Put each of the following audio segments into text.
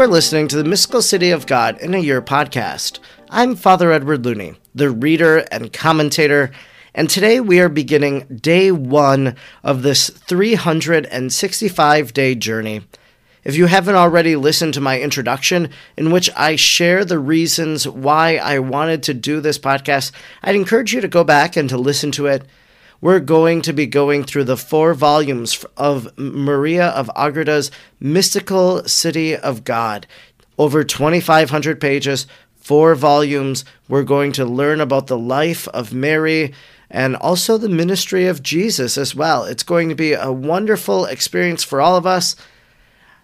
are listening to the Mystical City of God in a Year podcast. I'm Father Edward Looney, the reader and commentator, and today we are beginning day one of this 365 day journey. If you haven't already listened to my introduction, in which I share the reasons why I wanted to do this podcast, I'd encourage you to go back and to listen to it we're going to be going through the four volumes of Maria of Agreda's Mystical City of God. Over 2,500 pages, four volumes. We're going to learn about the life of Mary and also the ministry of Jesus as well. It's going to be a wonderful experience for all of us.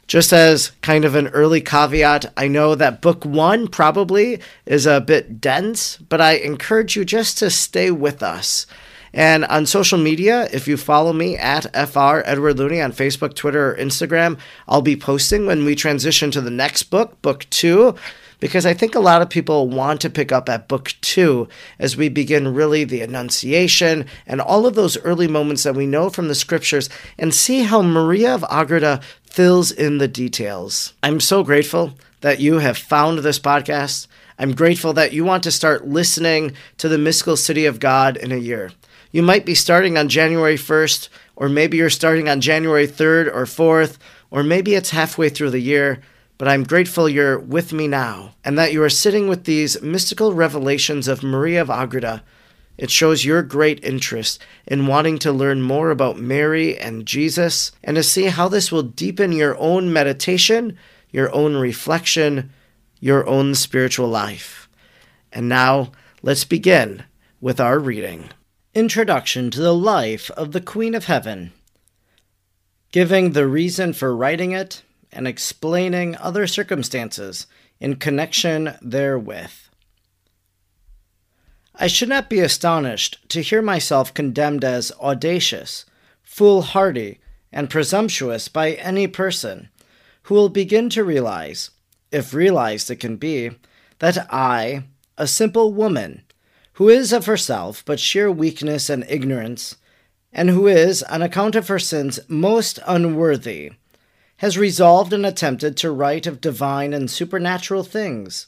Just as kind of an early caveat, I know that book one probably is a bit dense, but I encourage you just to stay with us. And on social media, if you follow me at FR Edward Looney on Facebook, Twitter, or Instagram, I'll be posting when we transition to the next book, book two, because I think a lot of people want to pick up at book two as we begin really the Annunciation and all of those early moments that we know from the scriptures and see how Maria of Agreda fills in the details. I'm so grateful that you have found this podcast. I'm grateful that you want to start listening to the mystical city of God in a year. You might be starting on January 1st, or maybe you're starting on January 3rd or 4th, or maybe it's halfway through the year, but I'm grateful you're with me now and that you are sitting with these mystical revelations of Maria of Agreda. It shows your great interest in wanting to learn more about Mary and Jesus and to see how this will deepen your own meditation, your own reflection, your own spiritual life. And now, let's begin with our reading. Introduction to the Life of the Queen of Heaven, giving the reason for writing it and explaining other circumstances in connection therewith. I should not be astonished to hear myself condemned as audacious, foolhardy, and presumptuous by any person who will begin to realize, if realized it can be, that I, a simple woman, who is of herself but sheer weakness and ignorance, and who is, on account of her sins, most unworthy, has resolved and attempted to write of divine and supernatural things.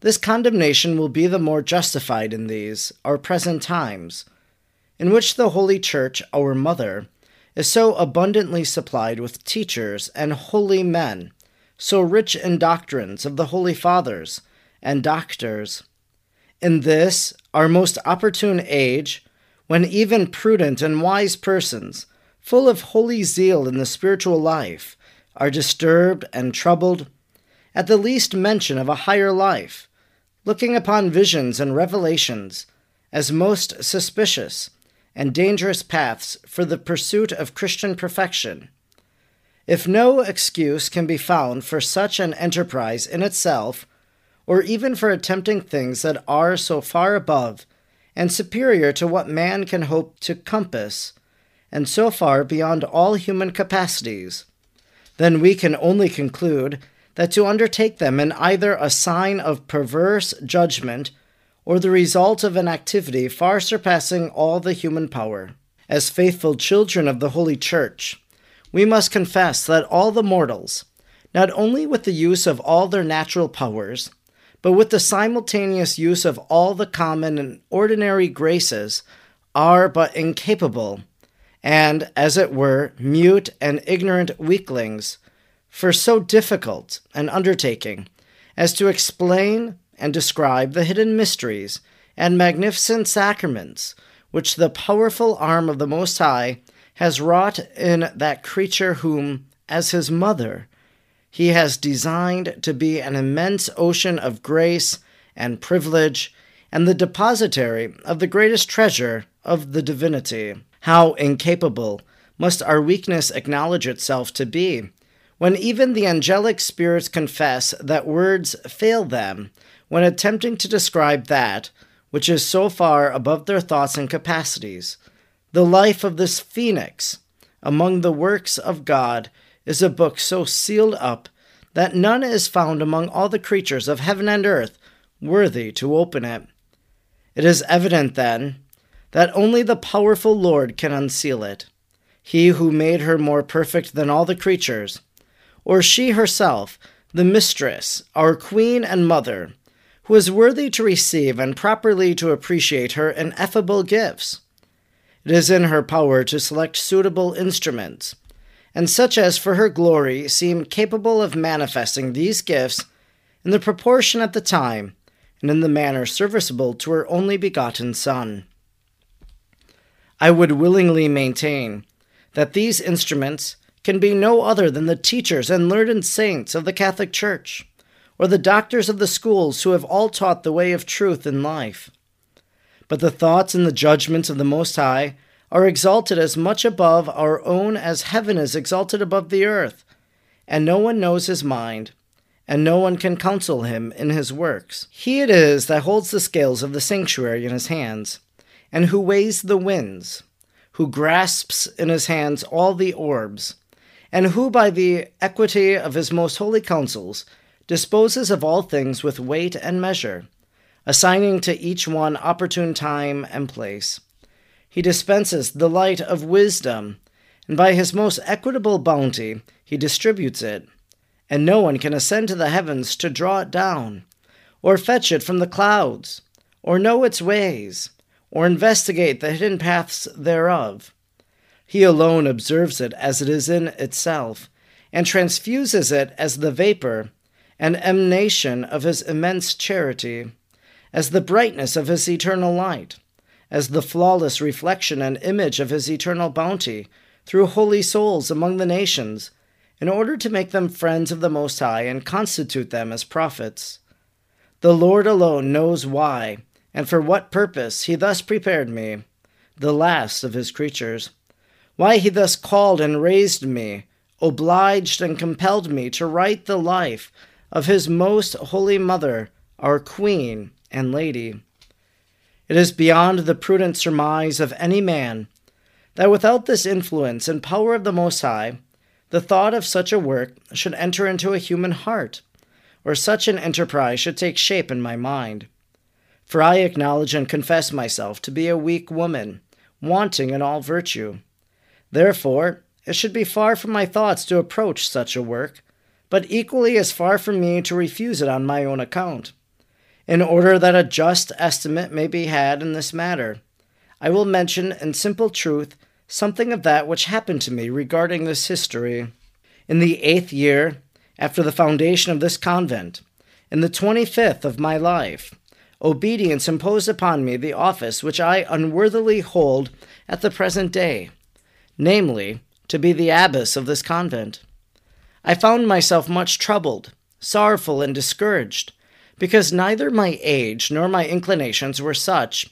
This condemnation will be the more justified in these, our present times, in which the Holy Church, our Mother, is so abundantly supplied with teachers and holy men, so rich in doctrines of the Holy Fathers and doctors in this, our most opportune age, when even prudent and wise persons, full of holy zeal in the spiritual life, are disturbed and troubled at the least mention of a higher life, looking upon visions and revelations as most suspicious and dangerous paths for the pursuit of Christian perfection. If no excuse can be found for such an enterprise in itself, or even for attempting things that are so far above and superior to what man can hope to compass, and so far beyond all human capacities, then we can only conclude that to undertake them in either a sign of perverse judgment or the result of an activity far surpassing all the human power. As faithful children of the Holy Church, we must confess that all the mortals, not only with the use of all their natural powers, but with the simultaneous use of all the common and ordinary graces, are but incapable, and, as it were, mute and ignorant weaklings, for so difficult an undertaking as to explain and describe the hidden mysteries and magnificent sacraments which the powerful arm of the Most High has wrought in that creature whom, as his mother, he has designed to be an immense ocean of grace and privilege and the depositary of the greatest treasure of the divinity. How incapable must our weakness acknowledge itself to be, when even the angelic spirits confess that words fail them when attempting to describe that which is so far above their thoughts and capacities. The life of this phoenix among the works of God is a book so sealed up that none is found among all the creatures of heaven and earth worthy to open it. It is evident, then, that only the powerful Lord can unseal it, he who made her more perfect than all the creatures, or she herself, the mistress, our queen and mother, who is worthy to receive and properly to appreciate her ineffable gifts. It is in her power to select suitable instruments, and such as for her glory seem capable of manifesting these gifts in the proportion at the time and in the manner serviceable to her only begotten Son. I would willingly maintain that these instruments can be no other than the teachers and learned saints of the Catholic Church or the doctors of the schools who have all taught the way of truth in life. But the thoughts and the judgments of the Most High are exalted as much above our own as heaven is exalted above the earth, and no one knows his mind, and no one can counsel him in his works. He it is that holds the scales of the sanctuary in his hands, and who weighs the winds, who grasps in his hands all the orbs, and who by the equity of his most holy counsels disposes of all things with weight and measure, assigning to each one opportune time and place. He dispenses the light of wisdom, and by his most equitable bounty he distributes it, and no one can ascend to the heavens to draw it down, or fetch it from the clouds, or know its ways, or investigate the hidden paths thereof. He alone observes it as it is in itself, and transfuses it as the vapor and emanation of his immense charity, as the brightness of his eternal light, as the flawless reflection and image of his eternal bounty through holy souls among the nations, in order to make them friends of the Most High and constitute them as prophets. The Lord alone knows why and for what purpose he thus prepared me, the last of his creatures, why he thus called and raised me, obliged and compelled me to write the life of his most holy mother, our Queen and Lady. It is beyond the prudent surmise of any man that without this influence and power of the Most High, the thought of such a work should enter into a human heart, or such an enterprise should take shape in my mind. For I acknowledge and confess myself to be a weak woman, wanting in all virtue. Therefore, it should be far from my thoughts to approach such a work, but equally as far from me to refuse it on my own account. In order that a just estimate may be had in this matter, I will mention in simple truth something of that which happened to me regarding this history. In the eighth year after the foundation of this convent, in the twenty fifth of my life, obedience imposed upon me the office which I unworthily hold at the present day, namely, to be the abbess of this convent. I found myself much troubled, sorrowful, and discouraged, because neither my age nor my inclinations were such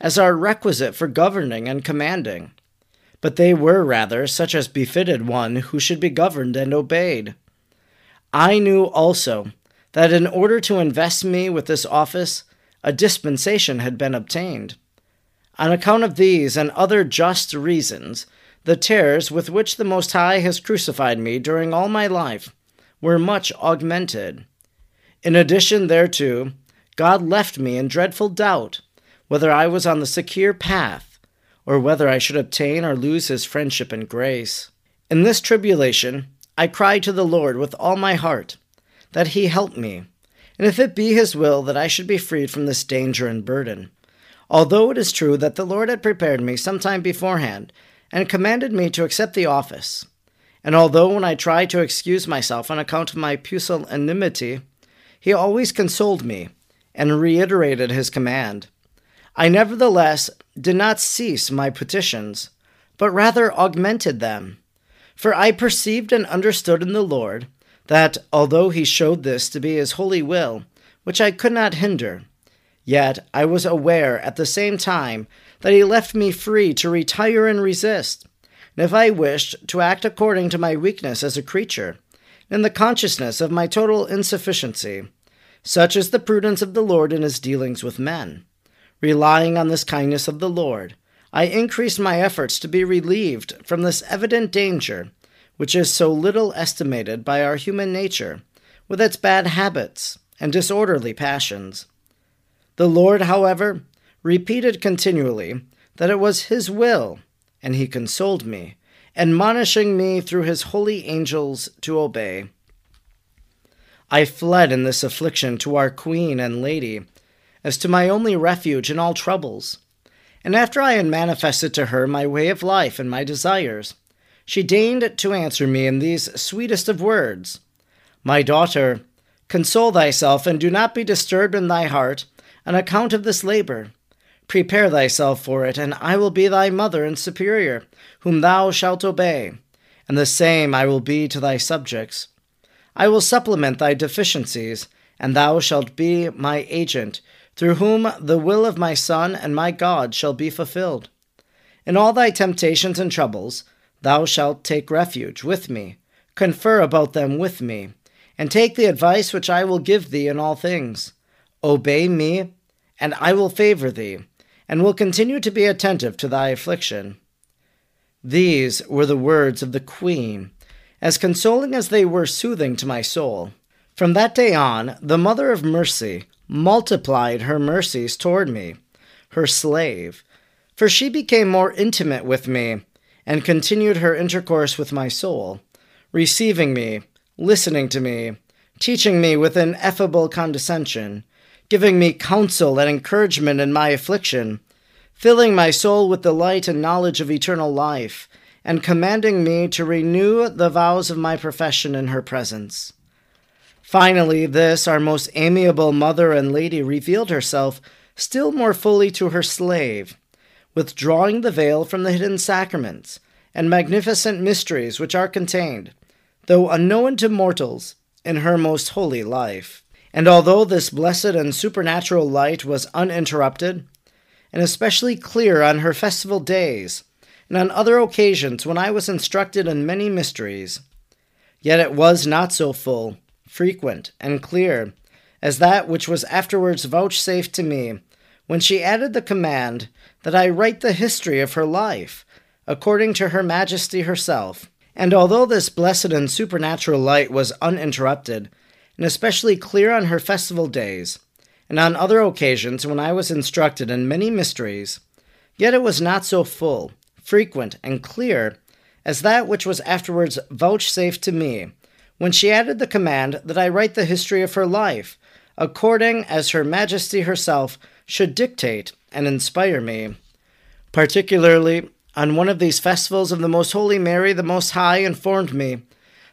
as are requisite for governing and commanding, but they were rather such as befitted one who should be governed and obeyed. I knew also that in order to invest me with this office, a dispensation had been obtained. On account of these and other just reasons, the terrors with which the Most High has crucified me during all my life were much augmented. In addition thereto, God left me in dreadful doubt whether I was on the secure path, or whether I should obtain or lose his friendship and grace. In this tribulation, I cried to the Lord with all my heart, that he help me, and if it be his will that I should be freed from this danger and burden. Although it is true that the Lord had prepared me some time beforehand and commanded me to accept the office. And although when I tried to excuse myself on account of my pusillanimity, he always consoled me and reiterated his command, I nevertheless did not cease my petitions, but rather augmented them. For I perceived and understood in the Lord that, although he showed this to be his holy will, which I could not hinder, yet I was aware at the same time that he left me free to retire and resist, and if I wished, to act according to my weakness as a creature, in the consciousness of my total insufficiency. Such is the prudence of the Lord in his dealings with men. Relying on this kindness of the Lord, I increased my efforts to be relieved from this evident danger, which is so little estimated by our human nature, with its bad habits and disorderly passions. The Lord, however, repeated continually that it was his will, and he consoled me, admonishing me through his holy angels to obey. I fled in this affliction to our Queen and Lady, as to my only refuge in all troubles. And after I had manifested to her my way of life and my desires, she deigned to answer me in these sweetest of words My daughter, console thyself, and do not be disturbed in thy heart on account of this labor. Prepare thyself for it, and I will be thy mother and superior, whom thou shalt obey, and the same I will be to thy subjects. I will supplement thy deficiencies, and thou shalt be my agent through whom the will of my Son and my God shall be fulfilled. In all thy temptations and troubles, thou shalt take refuge with me, confer about them with me, and take the advice which I will give thee in all things. Obey me, and I will favor thee, and will continue to be attentive to thy affliction. These were the words of the Queen, as consoling as they were soothing to my soul. From that day on, the Mother of Mercy multiplied her mercies toward me, her slave, for she became more intimate with me and continued her intercourse with my soul, receiving me, listening to me, teaching me with ineffable condescension, giving me counsel and encouragement in my affliction, filling my soul with the light and knowledge of eternal life, and commanding me to renew the vows of my profession in her presence. Finally, this, our most amiable mother and lady, revealed herself still more fully to her slave, withdrawing the veil from the hidden sacraments and magnificent mysteries which are contained, though unknown to mortals, in her most holy life. And although this blessed and supernatural light was uninterrupted, and especially clear on her festival days, and on other occasions when I was instructed in many mysteries, yet it was not so full frequent, and clear, as that which was afterwards vouchsafed to me, when she added the command that I write the history of her life, according to her Majesty herself. And although this blessed and supernatural light was uninterrupted, and especially clear on her festival days, and on other occasions when I was instructed in many mysteries, yet it was not so full, frequent, and clear as that which was afterwards vouchsafed to me, when she added the command that I write the history of her life, according as Her Majesty herself should dictate and inspire me. Particularly on one of these festivals of the Most Holy Mary, the Most High informed me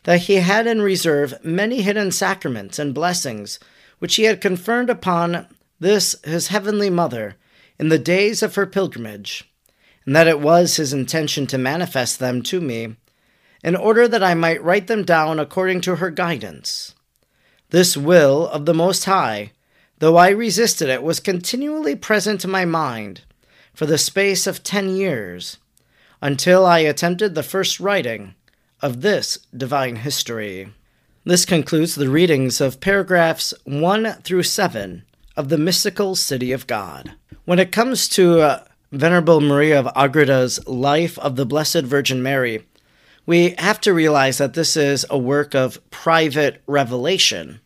that he had in reserve many hidden sacraments and blessings which he had conferred upon this his heavenly mother in the days of her pilgrimage, and that it was his intention to manifest them to me in order that I might write them down according to her guidance. This will of the Most High, though I resisted it, was continually present to my mind for the space of ten years, until I attempted the first writing of this divine history. This concludes the readings of paragraphs 1 through 7 of the mystical City of God. When it comes to uh, Venerable Maria of Agreda's Life of the Blessed Virgin Mary, we have to realize that this is a work of private revelation.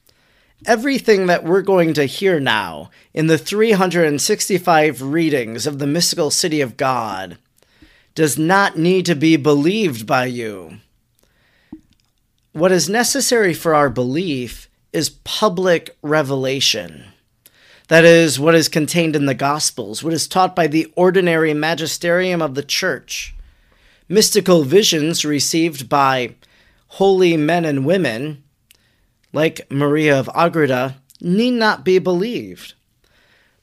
Everything that we're going to hear now in the 365 readings of the mystical city of God does not need to be believed by you. What is necessary for our belief is public revelation. That is what is contained in the Gospels, what is taught by the ordinary magisterium of the Church mystical visions received by holy men and women, like Maria of Agreda, need not be believed.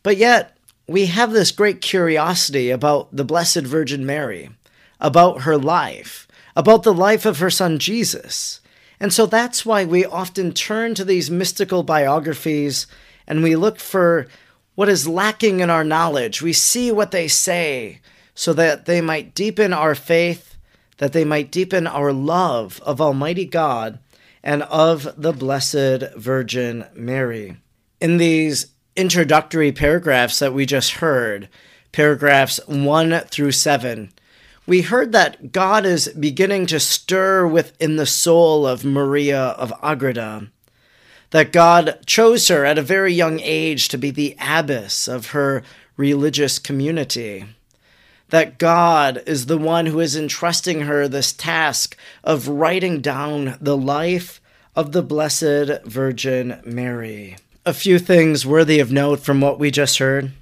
But yet, we have this great curiosity about the Blessed Virgin Mary, about her life, about the life of her son Jesus. And so that's why we often turn to these mystical biographies and we look for what is lacking in our knowledge. We see what they say, so that they might deepen our faith, that they might deepen our love of Almighty God and of the Blessed Virgin Mary. In these introductory paragraphs that we just heard, paragraphs 1 through 7, we heard that God is beginning to stir within the soul of Maria of Agreda, that God chose her at a very young age to be the abbess of her religious community that God is the one who is entrusting her this task of writing down the life of the Blessed Virgin Mary. A few things worthy of note from what we just heard.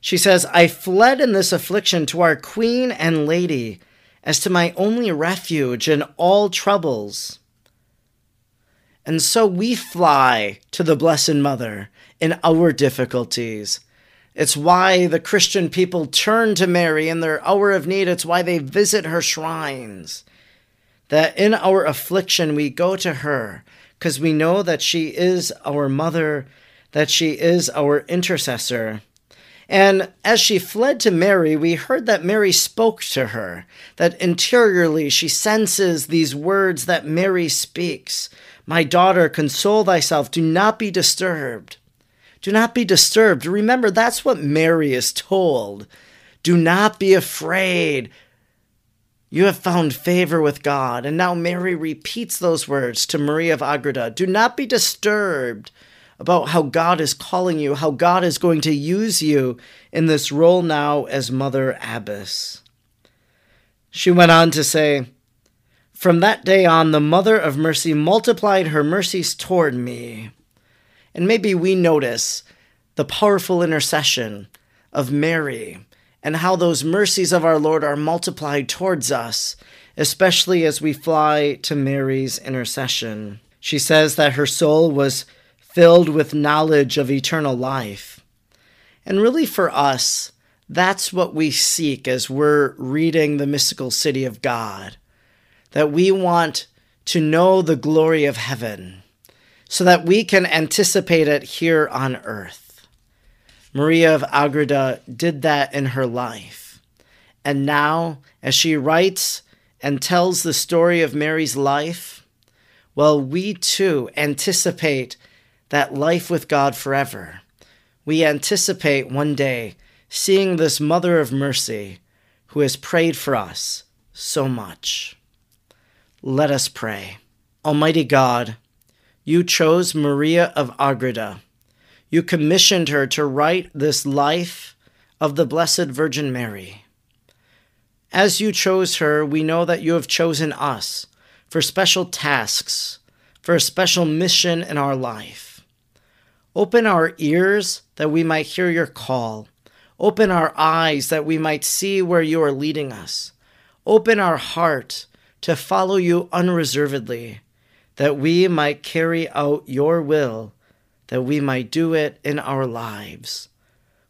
She says, I fled in this affliction to our Queen and Lady as to my only refuge in all troubles. And so we fly to the Blessed Mother in our difficulties. It's why the Christian people turn to Mary in their hour of need. It's why they visit her shrines. That in our affliction we go to her because we know that she is our mother, that she is our intercessor. And as she fled to Mary, we heard that Mary spoke to her, that interiorly she senses these words that Mary speaks My daughter, console thyself, do not be disturbed. Do not be disturbed. Remember, that's what Mary is told. Do not be afraid. You have found favor with God. And now Mary repeats those words to Maria of Agreda Do not be disturbed about how God is calling you, how God is going to use you in this role now as Mother Abbess. She went on to say, From that day on, the Mother of Mercy multiplied her mercies toward me. And maybe we notice the powerful intercession of Mary and how those mercies of our Lord are multiplied towards us, especially as we fly to Mary's intercession. She says that her soul was filled with knowledge of eternal life. And really, for us, that's what we seek as we're reading the mystical city of God. That we want to know the glory of heaven so that we can anticipate it here on earth. Maria of Agreda did that in her life. And now, as she writes and tells the story of Mary's life, well, we too anticipate that life with God forever. We anticipate one day seeing this Mother of Mercy who has prayed for us so much. Let us pray. Almighty God, you chose Maria of Agreda. You commissioned her to write this life of the Blessed Virgin Mary. As you chose her, we know that you have chosen us for special tasks, for a special mission in our life. Open our ears that we might hear your call. Open our eyes that we might see where you are leading us. Open our heart to follow you unreservedly, that we might carry out your will, that we might do it in our lives.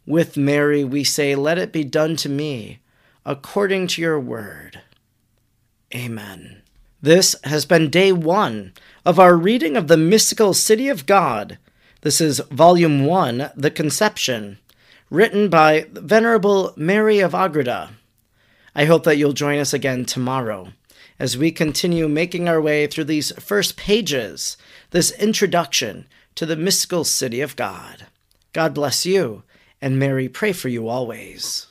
With Mary, we say, Let it be done to me according to your word. Amen. This has been day one of our reading of the mystical City of God this is Volume 1, The Conception, written by Venerable Mary of Agreda. I hope that you'll join us again tomorrow as we continue making our way through these first pages, this introduction to the mystical city of God. God bless you, and Mary pray for you always.